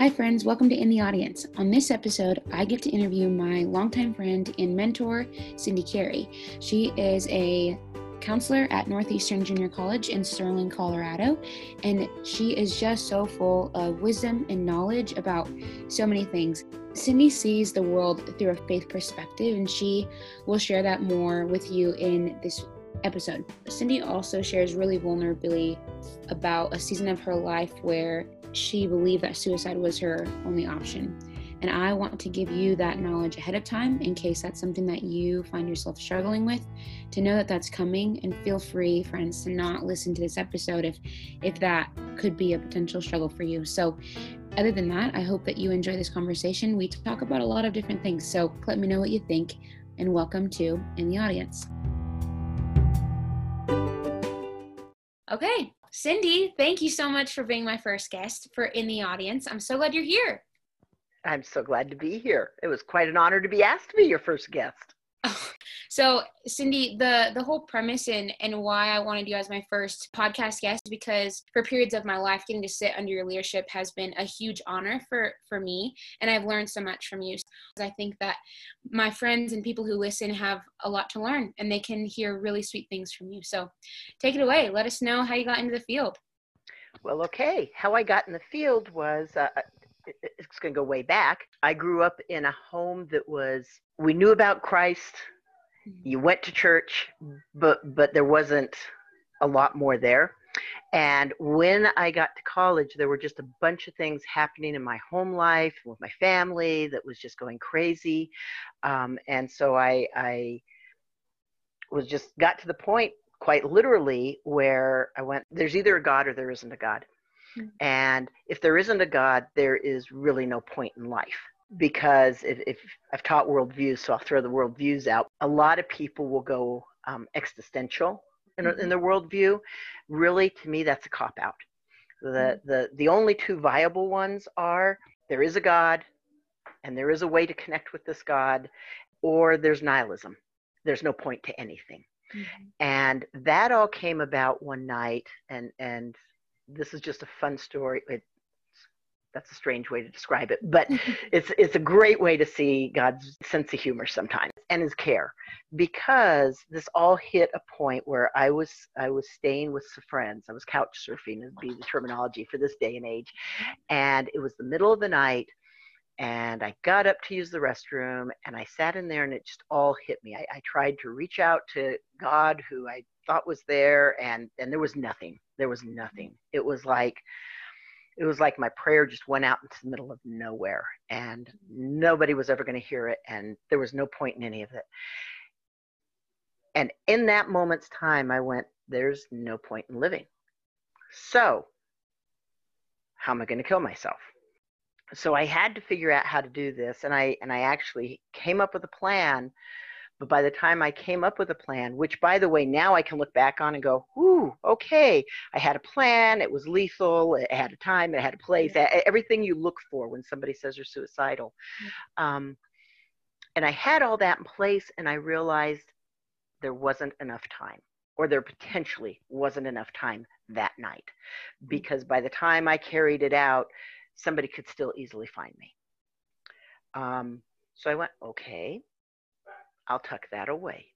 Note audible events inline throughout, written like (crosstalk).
Hi, friends. Welcome to In the Audience. On this episode, I get to interview my longtime friend and mentor, Cindy Carey. She is a counselor at Northeastern Junior College in Sterling, Colorado, and she is just so full of wisdom and knowledge about so many things. Cindy sees the world through a faith perspective, and she will share that more with you in this episode. Cindy also shares really vulnerably about a season of her life where she believed that suicide was her only option. And I want to give you that knowledge ahead of time in case that's something that you find yourself struggling with, to know that that's coming. And feel free, friends, to not listen to this episode if, if that could be a potential struggle for you. So, other than that, I hope that you enjoy this conversation. We talk about a lot of different things. So, let me know what you think. And welcome to In the Audience. Okay, Cindy, thank you so much for being my first guest for In the Audience. I'm so glad you're here. I'm so glad to be here. It was quite an honor to be asked to be your first guest. So, Cindy, the the whole premise and and why I wanted you as my first podcast guest is because for periods of my life, getting to sit under your leadership has been a huge honor for for me, and I've learned so much from you. I think that my friends and people who listen have a lot to learn, and they can hear really sweet things from you. So, take it away. Let us know how you got into the field. Well, okay. How I got in the field was. Uh, it's going to go way back. I grew up in a home that was, we knew about Christ, you went to church but but there wasn't a lot more there. And when i got to college there were just a bunch of things happening in my home life with my family that was just going crazy. Um, and so i i was just got to the point quite literally where i went there's either a god or there isn't a god. Mm-hmm. and if there isn't a god there is really no point in life because if, if, I've taught worldviews, so I'll throw the worldviews out. A lot of people will go um, existential in, mm-hmm. in their worldview. Really, to me, that's a cop out. The, mm-hmm. the, the only two viable ones are there is a God and there is a way to connect with this God, or there's nihilism. There's no point to anything. Mm-hmm. And that all came about one night, and, and this is just a fun story. It, that's a strange way to describe it, but (laughs) it's it's a great way to see God's sense of humor sometimes and his care because this all hit a point where I was I was staying with some friends. I was couch surfing would be the terminology for this day and age. And it was the middle of the night and I got up to use the restroom and I sat in there and it just all hit me. I, I tried to reach out to God who I thought was there and and there was nothing. There was nothing. It was like it was like my prayer just went out into the middle of nowhere and nobody was ever going to hear it and there was no point in any of it. And in that moment's time i went there's no point in living. So how am i going to kill myself? So i had to figure out how to do this and i and i actually came up with a plan but by the time I came up with a plan, which by the way, now I can look back on and go, whoo, okay, I had a plan, it was lethal, it had a time, it had a place, yeah. everything you look for when somebody says you're suicidal. Yeah. Um, and I had all that in place, and I realized there wasn't enough time, or there potentially wasn't enough time that night, mm. because by the time I carried it out, somebody could still easily find me. Um, so I went, okay, I'll tuck that away.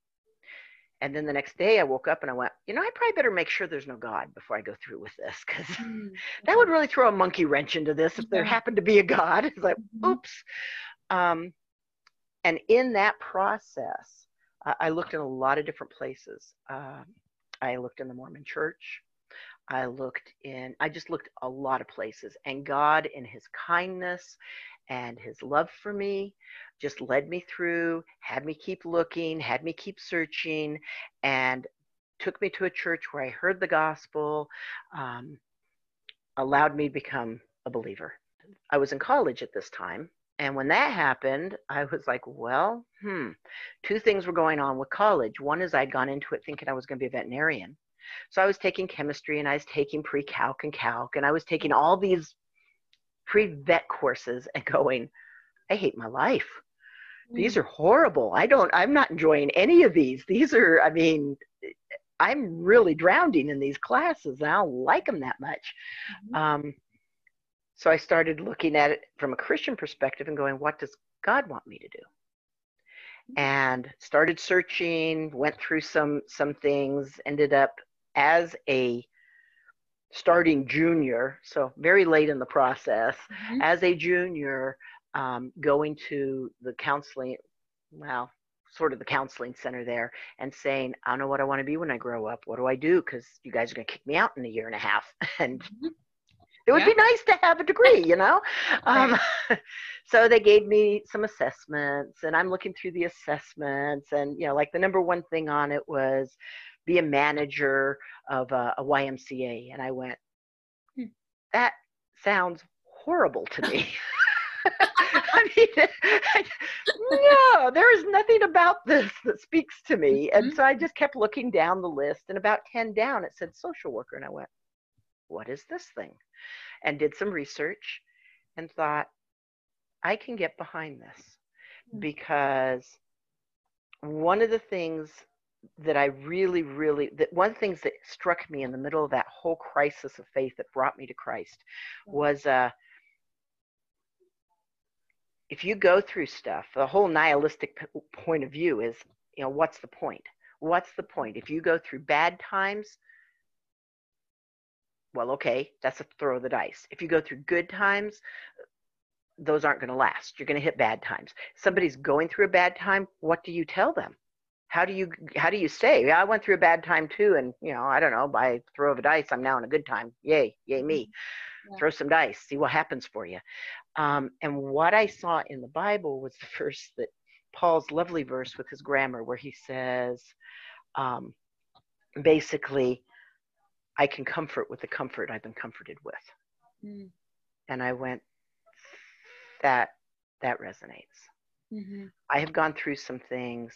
And then the next day I woke up and I went, you know, I probably better make sure there's no God before I go through with this because mm-hmm. (laughs) that would really throw a monkey wrench into this if there happened to be a God. (laughs) It's like, mm-hmm. oops. Um, and in that process, uh, I looked in a lot of different places. Uh, I looked in the Mormon church. I looked in, I just looked a lot of places. And God, in His kindness and His love for me, just led me through, had me keep looking, had me keep searching, and took me to a church where I heard the gospel, um, allowed me to become a believer. I was in college at this time. And when that happened, I was like, well, hmm, two things were going on with college. One is I'd gone into it thinking I was going to be a veterinarian. So I was taking chemistry and I was taking pre calc and calc, and I was taking all these pre vet courses and going, I hate my life these mm. are horrible. I don't, I'm not enjoying any of these. These are, I mean, I'm really drowning in these classes. and I don't like them that much. Mm-hmm. Um, so I started looking at it from a Christian perspective and going, what does God want me to do? And started searching, went through some some things, ended up as a starting junior, so very late in the process, mm-hmm. as a junior, um, going to the counseling, well, sort of the counseling center there and saying, I don't know what I want to be when I grow up. What do I do? Because you guys are going to kick me out in a year and a half. (laughs) And mm-hmm. it would yeah. be nice to have a degree, you know? (laughs) Um, (laughs) so they gave me some assessments and I'm looking through the assessments. And, you know, like the number one thing on it was be a manager of a, a YMCA. And I went, hmm. that sounds horrible to me. (laughs) (laughs) I mean, (laughs) no, there is nothing about this that speaks to me. And mm-hmm. so I just kept looking down the list, and about 10 down, it said social worker. And I went, what is this thing? And did some research and thought, I can get behind this mm-hmm. because one of the things that I really, really, that one of the things that struck me in the middle of that whole crisis of faith that brought me to Christ was uh, if you go through stuff, the whole nihilistic p- point of view is, you know, what's the point? What's the point? If you go through bad times, well, okay, that's a throw of the dice. If you go through good times, those aren't going to last. You're going to hit bad times. Somebody's going through a bad time. What do you tell them? How do you how do you say? I went through a bad time too, and you know, I don't know. By throw of a dice, I'm now in a good time. Yay, yay me! Yeah. Throw some dice, see what happens for you. Um, and what I saw in the Bible was the first that Paul's lovely verse with his grammar, where he says, um, basically, I can comfort with the comfort I've been comforted with. Mm. And I went, that that resonates. Mm-hmm. I have gone through some things.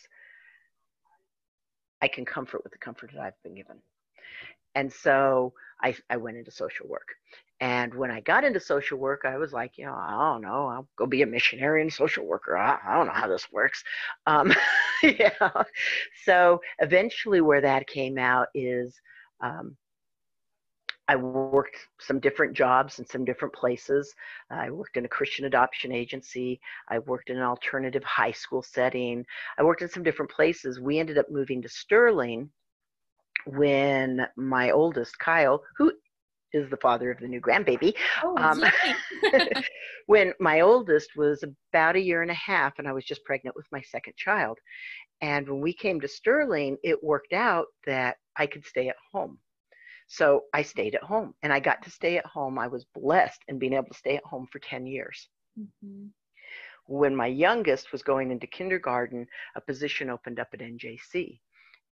I can comfort with the comfort that I've been given. And so I, I went into social work. And when I got into social work, I was like, you know, I don't know, I'll go be a missionary and social worker. I, I don't know how this works. Um, (laughs) yeah. So eventually, where that came out is um, I worked some different jobs in some different places. I worked in a Christian adoption agency. I worked in an alternative high school setting. I worked in some different places. We ended up moving to Sterling when my oldest, Kyle, who is the father of the new grandbaby. Oh, um, (laughs) when my oldest was about a year and a half, and I was just pregnant with my second child. And when we came to Sterling, it worked out that I could stay at home. So I stayed at home and I got to stay at home. I was blessed in being able to stay at home for 10 years. Mm-hmm. When my youngest was going into kindergarten, a position opened up at NJC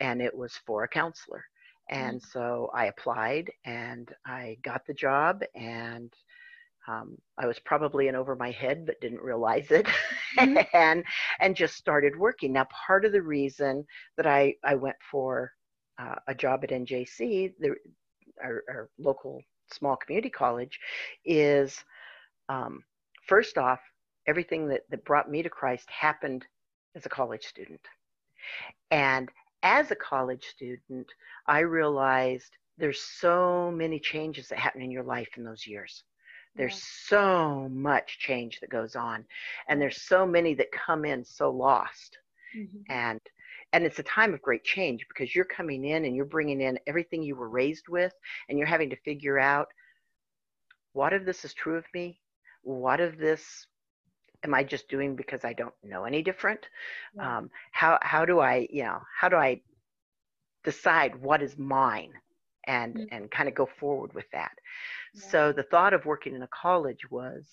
and it was for a counselor. And mm-hmm. so I applied and I got the job and um, I was probably in over my head but didn't realize it mm-hmm. (laughs) and and just started working. Now part of the reason that I, I went for uh, a job at NJC, the, our, our, local small community college, is um, first off, everything that, that brought me to Christ happened as a college student. And as a college student, I realized there's so many changes that happen in your life in those years. There's so much change that goes on, and there's so many that come in so lost. Mm-hmm. And and it's a time of great change because you're coming in and you're bringing in everything you were raised with, and you're having to figure out what if this is true of me? What if this am I just doing because I don't know any different? Yeah. Um, how how do I you know how do I decide what is mine and mm-hmm. and kind of go forward with that? Yeah. So the thought of working in a college was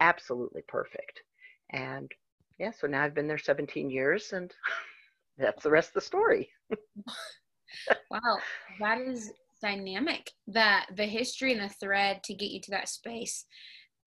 absolutely perfect, and yeah, so now I've been there 17 years, and (laughs) that's the rest of the story. (laughs) wow, that is dynamic. That the history and the thread to get you to that space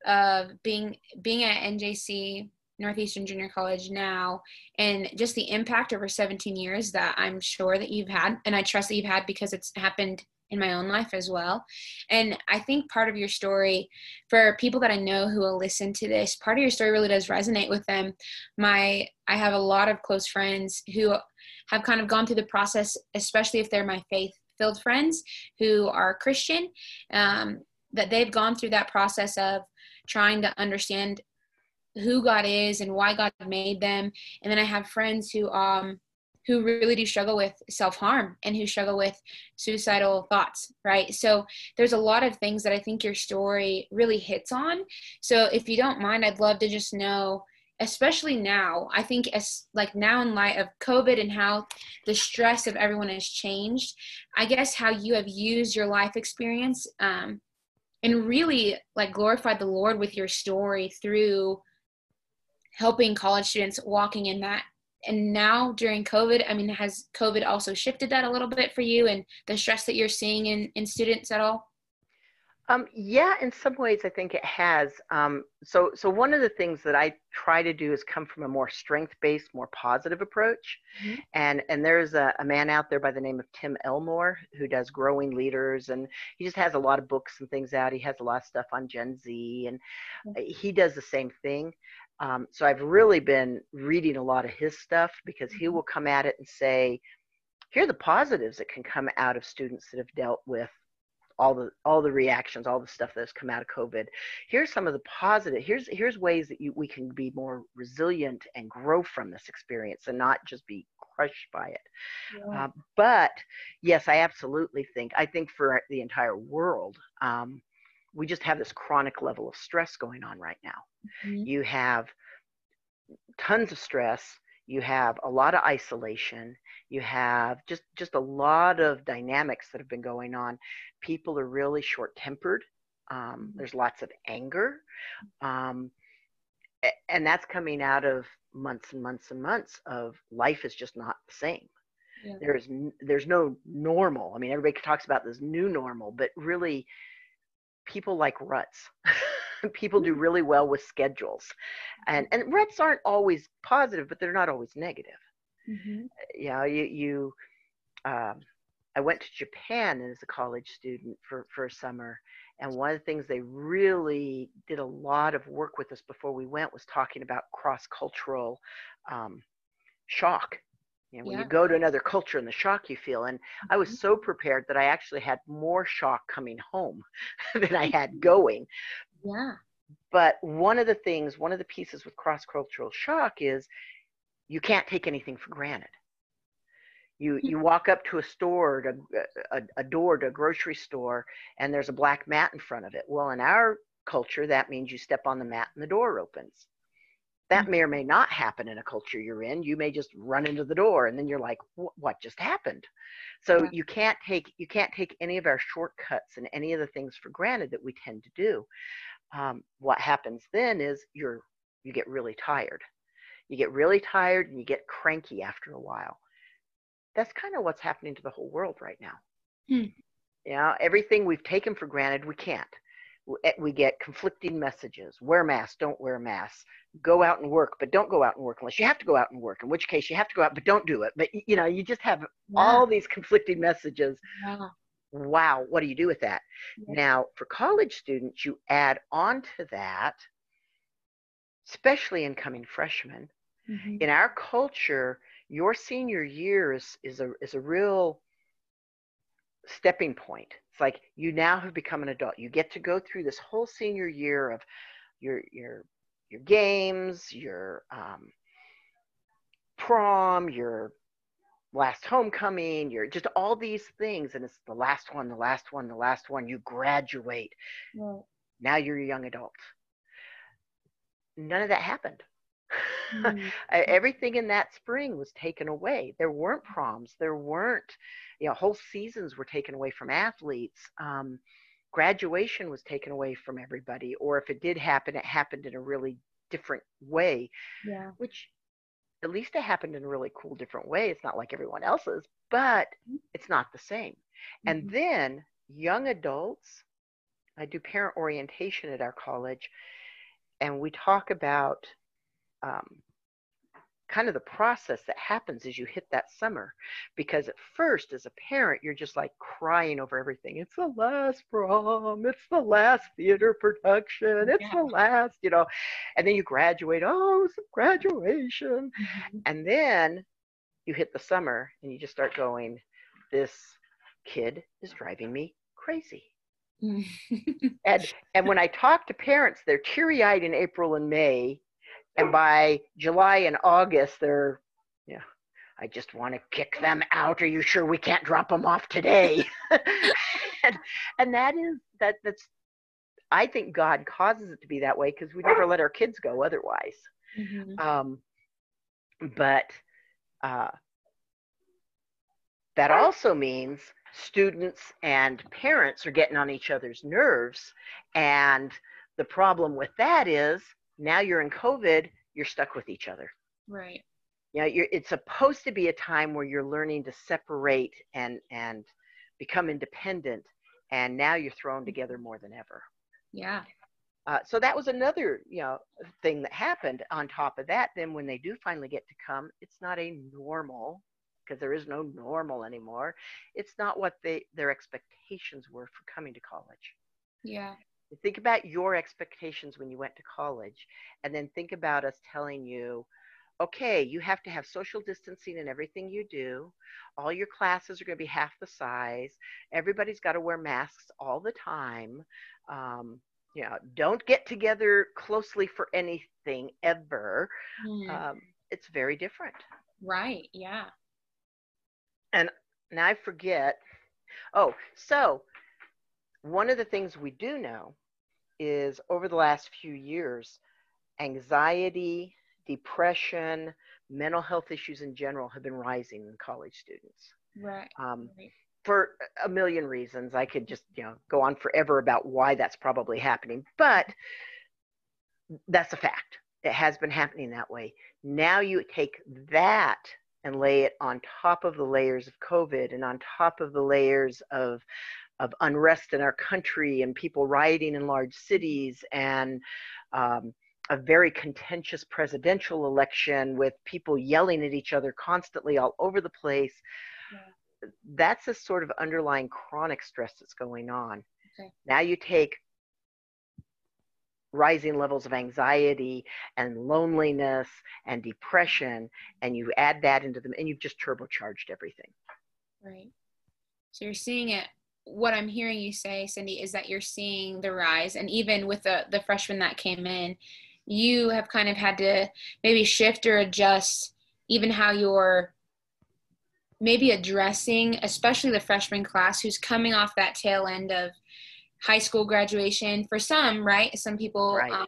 of being being at NJC Northeastern Junior College now and just the impact over 17 years that I'm sure that you've had and I trust that you've had because it's happened in my own life as well. And I think part of your story for people that I know who will listen to this, part of your story really does resonate with them. My I have a lot of close friends who have kind of gone through the process, especially if they're my faith filled friends who are Christian. Um, that they've gone through that process of trying to understand who God is and why God made them. And then I have friends who um who really do struggle with self-harm and who struggle with suicidal thoughts, right? So there's a lot of things that I think your story really hits on. So if you don't mind, I'd love to just know especially now i think as like now in light of covid and how the stress of everyone has changed i guess how you have used your life experience um, and really like glorified the lord with your story through helping college students walking in that and now during covid i mean has covid also shifted that a little bit for you and the stress that you're seeing in in students at all um, yeah, in some ways, I think it has. Um, so, so one of the things that I try to do is come from a more strength-based, more positive approach. Mm-hmm. And and there's a, a, man out there by the name of Tim Elmore who does growing leaders, and he just has a lot of books and things out. He has a lot of stuff on Gen Z, and mm-hmm. he does the same thing. Um, so I've really been reading a lot of his stuff because he mm-hmm. will come at it and say, here are the positives that can come out of students that have dealt with all the all the reactions, all the stuff that has come out of COVID. Here's some of the positive. Here's here's ways that you, we can be more resilient and grow from this experience, and not just be crushed by it. Yeah. Uh, but yes, I absolutely think. I think for the entire world, um, we just have this chronic level of stress going on right now. Mm-hmm. You have tons of stress. You have a lot of isolation you have just just a lot of dynamics that have been going on people are really short tempered um, mm-hmm. there's lots of anger um, and that's coming out of months and months and months of life is just not the same yeah. there's there's no normal i mean everybody talks about this new normal but really people like ruts (laughs) (laughs) people do really well with schedules and and ruts aren't always positive but they're not always negative Mm-hmm. You know, you, you um, I went to Japan as a college student for, for a summer. And one of the things they really did a lot of work with us before we went was talking about cross cultural um, shock. You know, when yeah. you go to another culture and the shock you feel. And mm-hmm. I was mm-hmm. so prepared that I actually had more shock coming home (laughs) than I had (laughs) going. Yeah. But one of the things, one of the pieces with cross cultural shock is you can't take anything for granted. You hmm. you walk up to a store to a, a door to a grocery store and there's a black mat in front of it. Well, in our culture, that means you step on the mat and the door opens. That hmm. may or may not happen in a culture you're in. You may just run into the door and then you're like, what just happened? So you can't take you can't take any of our shortcuts and any of the things for granted that we tend to do. Um, what happens then is you're you get really tired you get really tired and you get cranky after a while. That's kind of what's happening to the whole world right now. Hmm. You know, everything we've taken for granted, we can't. Eh, we get conflicting messages wear masks, don't wear masks, go out and work, but don't go out and work unless you have to go out and work, in which case you have to go out, but don't do it. But, you know, you just have all these conflicting messages. Wow, what do you do with that? Yeah. Now, for college students, you add on to that, especially incoming freshmen, Mm-hmm. In our culture, your senior year is, is a is a real stepping point. It's like you now have become an adult. You get to go through this whole senior year of your your your games, your um, prom, your last homecoming, you're just all these things, and it's the last one, the last one, the last one. You graduate. Now you're a young adult. None of that happened. Mm-hmm. (laughs) Everything in that spring was taken away. There weren't proms. There weren't, you know, whole seasons were taken away from athletes. Um, graduation was taken away from everybody. Or if it did happen, it happened in a really different way. Yeah. Which at least it happened in a really cool, different way. It's not like everyone else's, but mm-hmm. it's not the same. Mm-hmm. And then young adults, I do parent orientation at our college, and we talk about um, kind of the process that happens as you hit that summer because at first as a parent you're just like crying over everything it's the last prom it's the last theater production it's yeah. the last you know and then you graduate oh it's graduation mm-hmm. and then you hit the summer and you just start going this kid is driving me crazy and and (laughs) when I talk to parents, they're teary eyed in April and May, and by July and August, they're yeah. I just want to kick them out. Are you sure we can't drop them off today? and, (laughs) (laughs) and that is that that's I think God causes it to be that way because we never let our kids go otherwise. Mm-hmm. Um, but uh, that also means students and parents are getting on each other's nerves. And the problem with that is now you're in COVID, you're stuck with each other. Right. Yeah, you know, it's supposed to be a time where you're learning to separate and and become independent, and now you're thrown together more than ever. Yeah. Uh, so that was another, you know, thing that happened. On top of that, then when they do finally get to come, it's not a normal because there is no normal anymore. It's not what they their expectations were for coming to college. Yeah. Think about your expectations when you went to college, and then think about us telling you, okay, you have to have social distancing in everything you do. All your classes are going to be half the size. Everybody's got to wear masks all the time. Um, you know, don't get together closely for anything ever. Mm. Um, it's very different. Right. Yeah and now I forget. Oh, so one of the things we do know is over the last few years, anxiety, depression, mental health issues in general have been rising in college students. Right. Um, right. For a million reasons, I could just you know go on forever about why that's probably happening, but that's a fact. It has been happening that way. Now you take that and lay it on top of the layers of COVID and on top of the layers of of unrest in our country and people rioting in large cities and um, a very contentious presidential election with people yelling at each other constantly all over the place. Yeah. That's a sort of underlying chronic stress that's going on. Okay. Now you take rising levels of anxiety and loneliness and depression and you add that into them and you've just turbocharged everything right so you're seeing it what i'm hearing you say cindy is that you're seeing the rise and even with the the freshmen that came in you have kind of had to maybe shift or adjust even how you're maybe addressing especially the freshman class who's coming off that tail end of high school graduation for some right some people right. Um,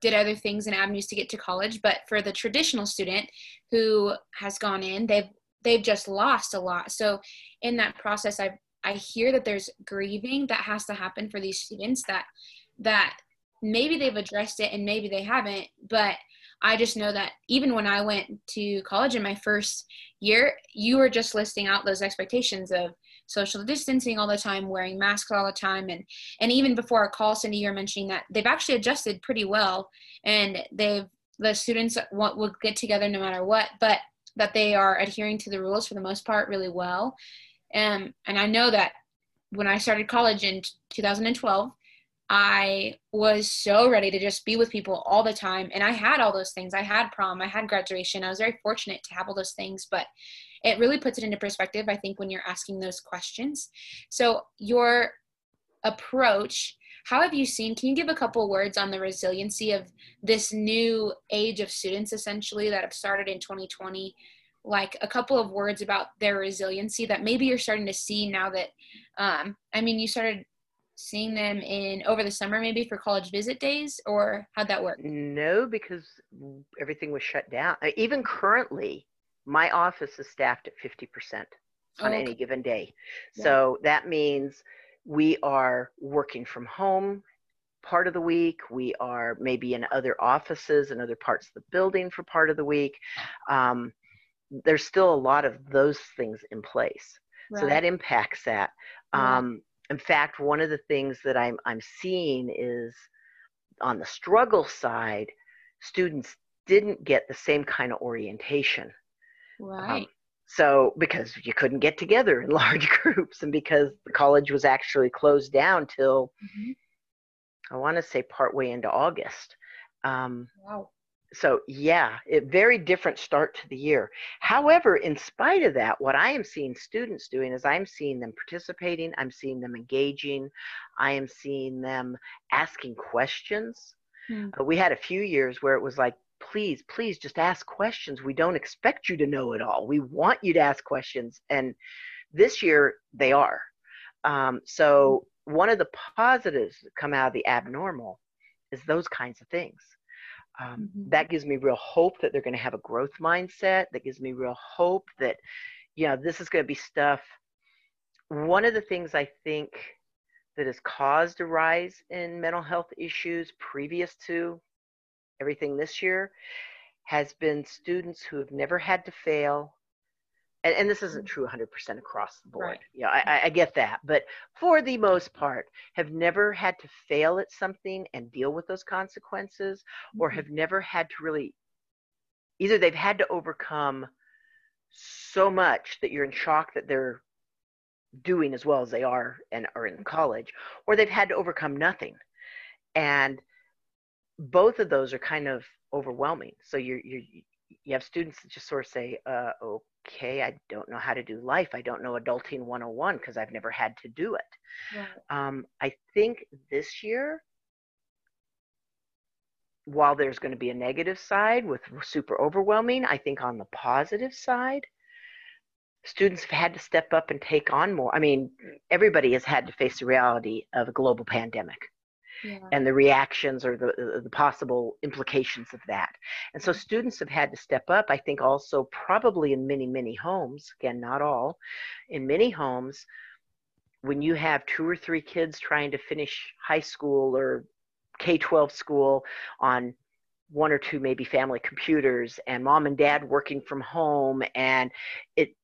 did other things and avenues to get to college but for the traditional student who has gone in they've they've just lost a lot so in that process i i hear that there's grieving that has to happen for these students that that maybe they've addressed it and maybe they haven't but i just know that even when i went to college in my first year you were just listing out those expectations of social distancing all the time, wearing masks all the time, and and even before our call, Cindy, you're mentioning that they've actually adjusted pretty well, and they've the students want, will get together no matter what, but that they are adhering to the rules for the most part really well. Um, and I know that when I started college in 2012, I was so ready to just be with people all the time. And I had all those things. I had prom, I had graduation. I was very fortunate to have all those things. But it really puts it into perspective, I think, when you're asking those questions. So, your approach, how have you seen? Can you give a couple words on the resiliency of this new age of students, essentially, that have started in 2020? Like a couple of words about their resiliency that maybe you're starting to see now that, um, I mean, you started seeing them in over the summer maybe for college visit days or how'd that work no because everything was shut down even currently my office is staffed at 50% on okay. any given day. Yeah. So that means we are working from home part of the week. We are maybe in other offices and other parts of the building for part of the week. Um, there's still a lot of those things in place. Right. So that impacts that. Um, in fact, one of the things that I'm, I'm seeing is on the struggle side, students didn't get the same kind of orientation um, right. Um, so because you couldn't get together in (laughs) large groups and because the college was actually closed down till mm-hmm. I want to say partway into August. Um, wow. So yeah it very different start to the year. However in spite of that what i am seeing students doing is i'm seeing them participating i'm seeing them engaging i am seeing them asking questions. Mm. uh, we had a few years where it was like please please just ask questions. We don't expect you to know it all. We want you to ask questions. And this year they are. Um, so one of the positives that come out of the abnormal is those kinds of things um, mm-hmm. that gives me real hope that they're going to have a growth mindset that gives me real hope that you know this is going to be stuff one of the things i think that has caused a rise in mental health issues previous to everything this year has been students who have never had to fail and, and this isn't true 100% across the board. Right. Yeah, I, I get that. But for the most part, have never had to fail at something and deal with those consequences, mm-hmm. or have never had to really, either they've had to overcome so much that you're in shock that they're doing as well as they are and are in college, or they've had to overcome nothing. And both of those are kind of overwhelming. So you're, you're, you have students that just sort of say, uh, okay, I don't know how to do life. I don't know adulting 101 because I've never had to do it. Right. Um, I think this year, while there's going to be a negative side with super overwhelming, I think on the positive side, students have had to step up and take on more. I mean, everybody has had to face the reality of a global pandemic yeah. and the reactions or the, uh, the possible implications of that. And so students have had to step up, I think also probably in many, many homes, again, not all, in many homes, when you have two or three kids trying to finish high school or K 12 school on one or two maybe family computers and mom and dad working from home and it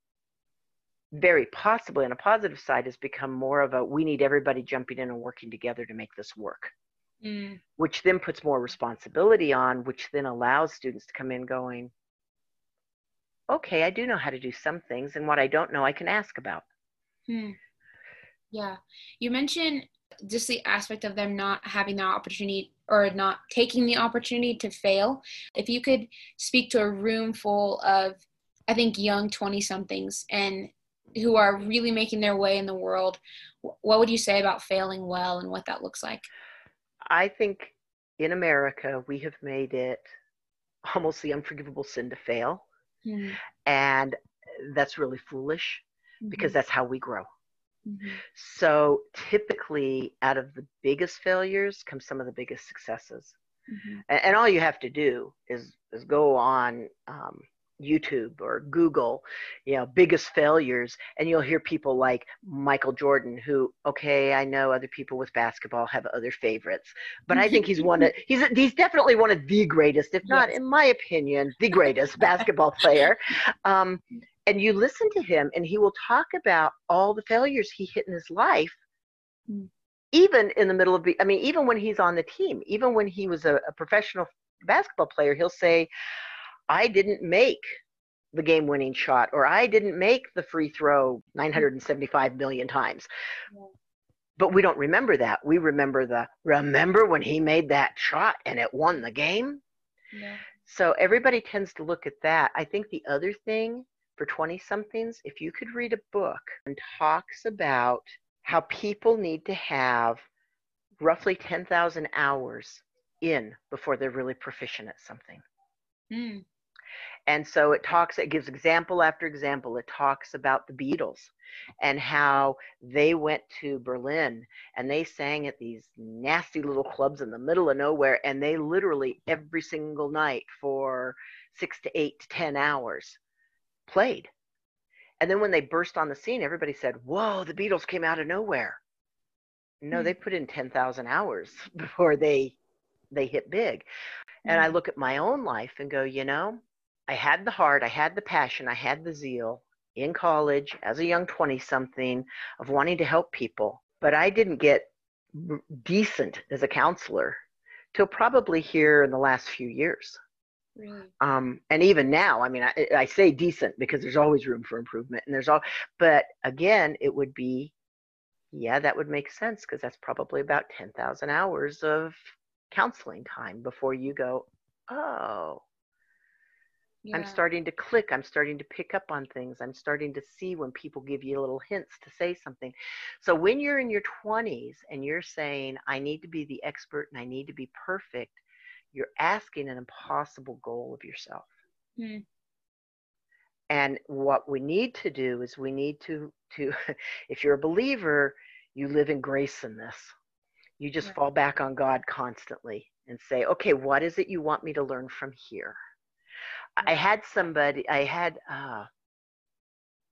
very possibly on a positive side has become more of a we need everybody jumping in and working together to make this work mm. which then puts more responsibility on which then allows students to come in going okay i do know how to do some things and what i don't know i can ask about hmm. yeah you mentioned just the aspect of them not having the opportunity or not taking the opportunity to fail if you could speak to a room full of i think young 20 somethings and who are really making their way in the world what would you say about failing well and what that looks like i think in america we have made it almost the unforgivable sin to fail mm-hmm. and that's really foolish mm-hmm. because that's how we grow mm-hmm. so typically out of the biggest failures come some of the biggest successes mm-hmm. and, and, all you have to do is is go on um, YouTube or Google, you know, biggest failures, and you'll hear people like Michael Jordan, who, okay, I know other people with basketball have other favorites, but I think he's one of he's he's definitely one of the greatest, if not, yes. in my opinion, the greatest basketball player. Um, and you listen to him, and he will talk about all the failures he hit in his life. Mm. Even in the middle of the, I mean, even when he's on the team, even when he was a, a professional basketball player, he'll say, I didn't make the game winning shot or I didn't make the free throw 975 million times. Yeah. But we don't remember that. We remember the remember when he made that shot and it won the game. Yeah. So everybody tends to look at that. I think the other thing for 20 somethings, if you could read a book and talks about how people need to have roughly 10,000 hours in before they're really proficient at something. Mm. And so it talks, it gives example after example. It talks about the Beatles and how they went to Berlin and they sang at these nasty little clubs in the middle of nowhere. And they literally every single night for six to eight to 10 hours played. And then when they burst on the scene, everybody said, Whoa, the Beatles came out of nowhere. No, mm-hmm. they put in 10,000 hours (laughs) before they they hit big. And I hmm. look at my own life and go, you know, I had the heart, I had the passion, I had the zeal in college as a young 20 something of wanting to help people, but I didn't get decent as a counselor till probably here in the last few years. Really? Um, and even now, I mean, I, I say decent because there's always room for improvement, and there's all. But again, it would be, yeah, that would make sense because that's probably about ten thousand hours of counseling time before you go, oh, Yeah. I'm starting to click. I'm starting to pick up on things. I'm starting to see when people give you little hints to say something. So when you're in your 20s and you're saying, I need to be the expert and I need to be perfect, you're asking an impossible goal of yourself. Hmm. And what we need to do is we need to, to (laughs) if you're a believer, you live in grace in this. You just Right. fall back on God constantly and say, okay, what is it you want me to learn from here? I had somebody, I had, uh,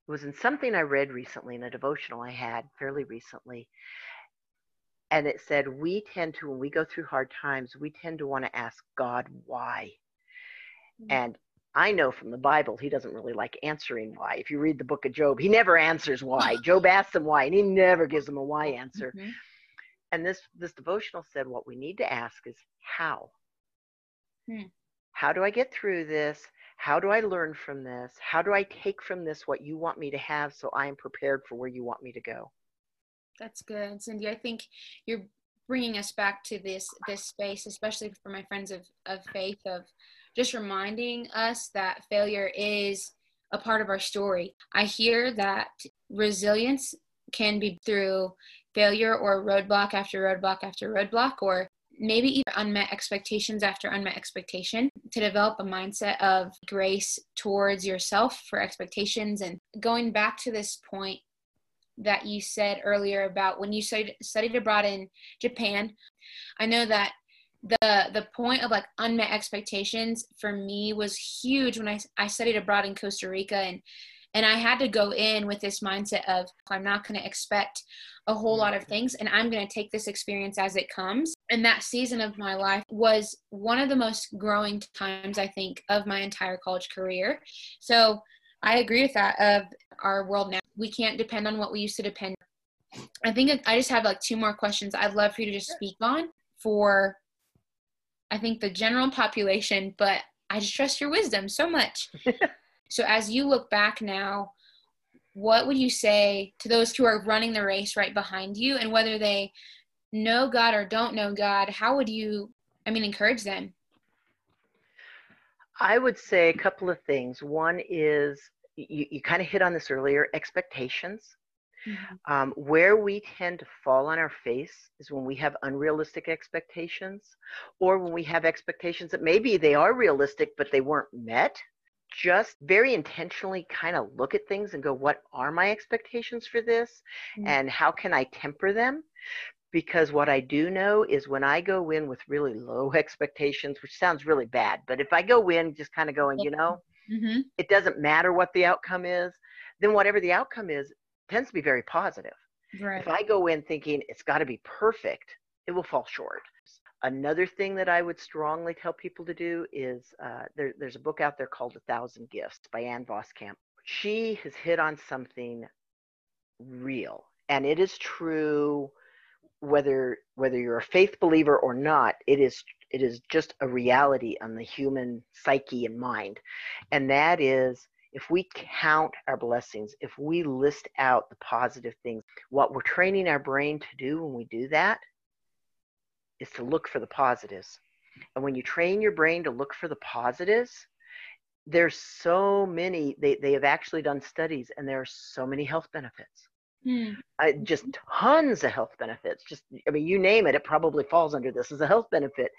it was in something I read recently in a devotional I had fairly recently. And it said, we tend to, when we go through hard times, we tend to want to ask God why. Mm. And I know from the Bible, he doesn't really like answering why. If you read the book of Job, he never answers why. (laughs) Job asks him why, and he never gives him a why answer. Mhm. And this, this devotional said, what we need to ask is how? Hmm. How do I get through this? How do I learn from this? How do I take from this what you want me to have so I am prepared for where you want me to go? That's good, Cindy. I think you're bringing us back to this this space, especially for my friends of of faith, of just reminding us that failure is a part of our story. I hear that resilience can be through failure or roadblock after roadblock after roadblock, or maybe even unmet expectations after unmet expectation to develop a mindset of grace towards yourself for expectations and going back to this point that you said earlier about when you studied, studied abroad in Japan. I know that the the point of like unmet expectations for me was huge when I, I studied abroad in Costa Rica and and I had to go in with this mindset of I'm not going to expect a whole lot of things and I'm going to take this experience as it comes. And that season of my life was one of the most growing times I think of my entire college career. So I agree with that of our world now. We can't depend on what we used to depend. I think I just have like two more questions I'd love for you to just speak on for I think the general population, but I just trust your wisdom so much. (laughs) so as you look back now, what would you say to those who are running the race right behind you and whether they know God or don't know God, how would you I mean encourage them? I would say a couple of things. One is you, you kind of hit on this earlier expectations. Um, where we tend to fall on our face is when we have unrealistic expectations or when we have expectations that maybe they are realistic but they weren't met. Just very intentionally kind of look at things and go, what are my expectations for this? Mm. And how can I temper them? Because what I do know is when I go in with really low (laughs) expectations, which sounds really bad, but if I go in just kind of going, you know, (laughs) Mm-hmm. it doesn't matter what the outcome is, then whatever the outcome is tends to be very positive. Right. If I go in thinking it's got to be perfect, it will fall short. Another thing that I would strongly tell people to do is uh, there, there's a book out there called A Thousand Gifts by Ann Voskamp. She has hit on something real, and it is true whether whether you're a faith believer or not. It is it is just a reality on the human psyche and mind, and that is if we count our blessings, if we list out the positive things, what we're training our brain to do when we do that is to look for the positives. And when you train your brain to look for the positives, there's so many, they, they have actually done studies, and there are so many health benefits. Hmm. Uh, just tons of health benefits. Just, I mean, you name it, it probably falls under this as a health benefit.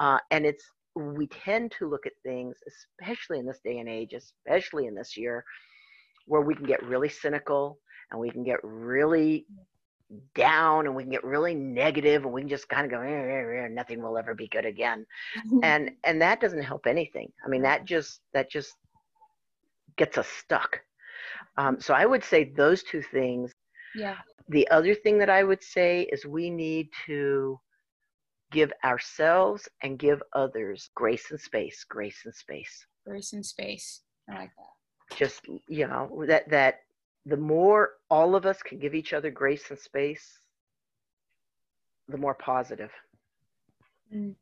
Uh, and it's, we tend to look at things, especially in this day and age, especially in this year, where we can get really cynical and we can get really down and we can get really negative and we can just kind of go, "Eh, eh, eh, nothing will ever be good again. (laughs) And and that doesn't help anything. I mean, that just that just gets us stuck. Um, so I would say those two things. yeah. The other thing that I would say is we need to give ourselves and give others grace and space, grace and space. Grace and space. I like that. Just you know that that the more all of us can give each other grace and space, the more positive. Mm.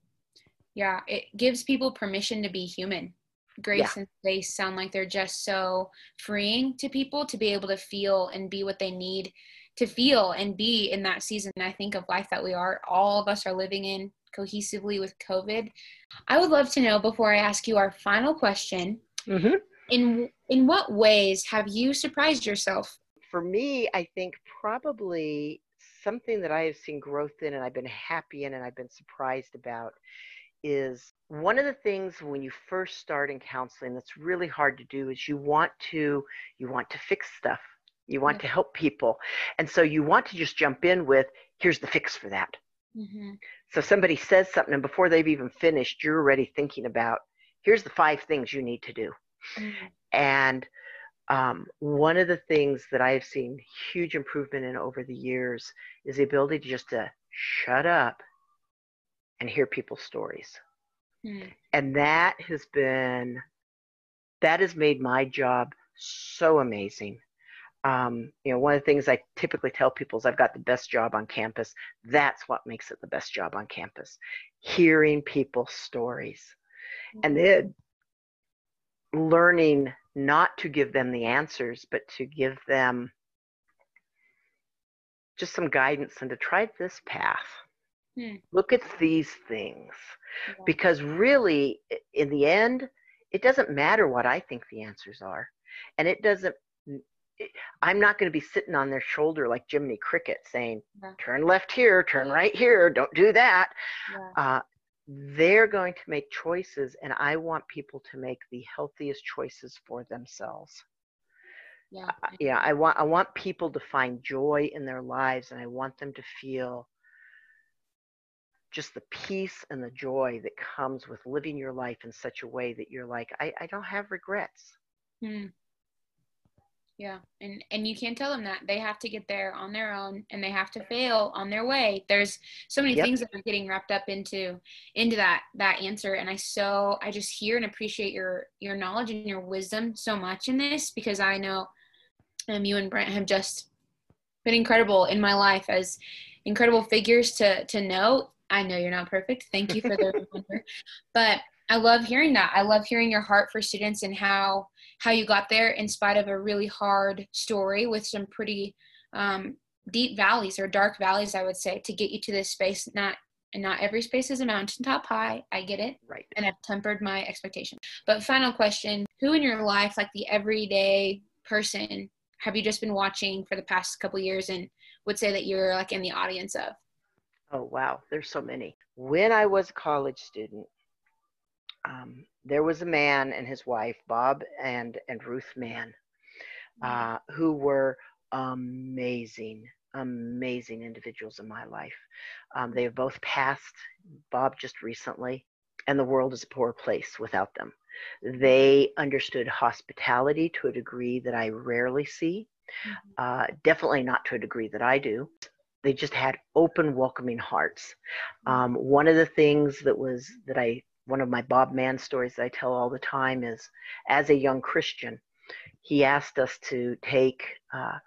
Yeah, it gives people permission to be human. Grace and space sound like they're just so freeing to people to be able to feel and be what they need to feel and be in that season i think of life that we are all of us are living in cohesively with covid i would love to know before i ask you our final question mm-hmm. in in what ways have you surprised yourself? For me i think probably something that i have seen growth in and i've been happy in and i've been surprised about is one of the things when you first start in counseling that's really hard to do is you want to you want to fix stuff. You want to help people. And so you want to just jump in with here's the fix for that. Mm-hmm. so somebody says something and before they've even finished you're already thinking about here's the five things you need to do. Mm-hmm. And um, one of the things that i have seen huge improvement in over the years is the ability to just to shut up and hear people's stories. Mm. And that has been, that has made my job so amazing. Um, you know, one of the things I typically tell people is I've got the best job on campus. That's what makes it the best job on campus. Hearing people's stories. Mm-hmm. And then learning not to give them the answers, but to give them just some guidance and to try this path. Hmm. Look at these things. Because really, in the end, it doesn't matter what I think the answers are. And it doesn't, I'm not going to be sitting on their shoulder like Jiminy Cricket saying, yeah. turn left here, turn right here, don't do that. Yeah. Uh, they're going to make choices, and I want people to make the healthiest choices for themselves. Yeah. Uh, yeah, I want I want people to find joy in their lives, and I want them to feel just the peace and the joy that comes with living your life in such a way that you're like, I, I don't have regrets. Hmm. Yeah, and and you can't tell them that they have to get there on their own, and they have to fail on their way. There's so many yep. things that are getting wrapped up into into that that answer, and I so I just hear and appreciate your your knowledge and your wisdom so much in this because I know um, you and Brent have just been incredible in my life as incredible figures to to know I know you're not perfect. Thank you for the (laughs) reminder. But I love hearing that. I love hearing your heart for students and how how you got there in spite of a really hard story with some pretty um, deep valleys or dark valleys, I would say, to get you to this space. Not and not every space is a mountaintop high. I get it. Right. And I've tempered my expectation. But final question: Who in your life, like the everyday person, have you just been watching for the past couple years and would say that you're like in the audience of? Oh, wow. There's so many. When I was a college student, um, there was a man and his wife, Bob and, and Ruth Mann, mm-hmm. uh, who were amazing, amazing individuals in my life. Um, they have both passed, Bob just recently, and the world is a poor place without them. They understood hospitality to a degree that I rarely see. Mm-hmm. Uh, definitely not to a degree that I do they just had open welcoming hearts mm. um, one of the things that was that i one of my bob mann stories that i tell all the time is as a young christian he asked us to take uh,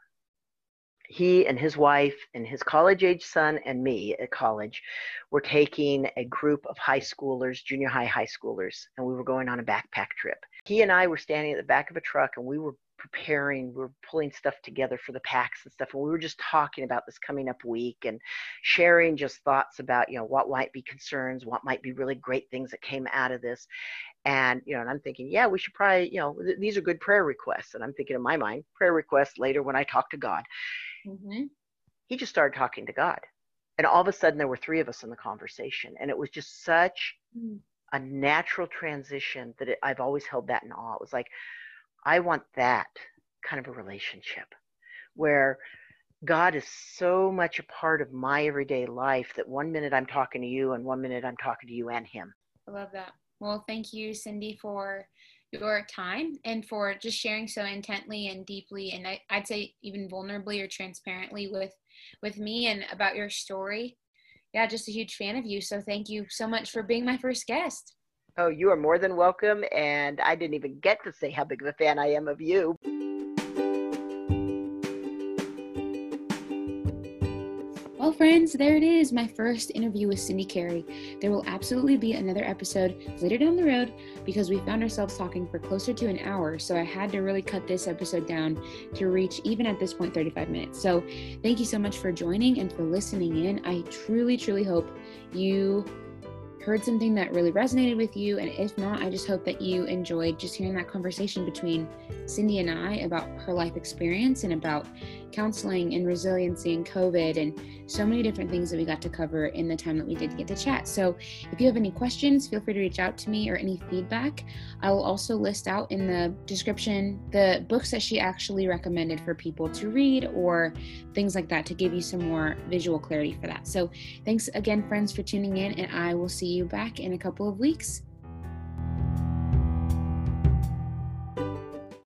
he and his wife and his college age son and me at college were taking a group of high schoolers junior high high schoolers and we were going on a backpack trip. He and i were standing at the back of a truck and we were preparing, we are pulling stuff together for the packs and stuff. And we were just talking about this coming up week and sharing just thoughts about, you know, what might be concerns, what might be really great things that came out of this. And, you know, and I'm thinking, yeah, we should probably, you know, th- these are good prayer requests. And I'm thinking in my mind, prayer requests later when I talk to God. Mm-hmm. He just started talking to God. And all of a sudden, there were three of us in the conversation. And it was just such mm. a natural transition that it, I've always held that in awe. It was like, I want that kind of a relationship where God is so much a part of my everyday life that one minute I'm talking to you and one minute I'm talking to you and Him. I love that. Well, thank you, Cindy, for your time and for just sharing so intently and deeply and I, would say even vulnerably or transparently with with me and about your story. Yeah, just a huge fan of you. So thank you so much for being my first guest. Oh, you are more than welcome. And I didn't even get to say how big of a fan I am of you. Well, friends, there it is, my first interview with Cindy Carey. There will absolutely be another episode later down the road because we found ourselves talking for closer to an hour, so I had to really cut this episode down to reach, even at this point, 35 minutes. So thank you so much for joining and for listening in. I truly, truly hope you heard something that really resonated with you. And if not, I just hope that you enjoyed just hearing that conversation between Cindy and I about her life experience and about counseling and resiliency and COVID and so many different things that we got to cover in the time that we did get to chat. So if you have any questions, feel free to reach out to me or any feedback. I will also list out in the description the books that she actually recommended for people to read or things like that to give you some more visual clarity for that. So thanks again, friends, for tuning in, and I will see you back in a couple of weeks.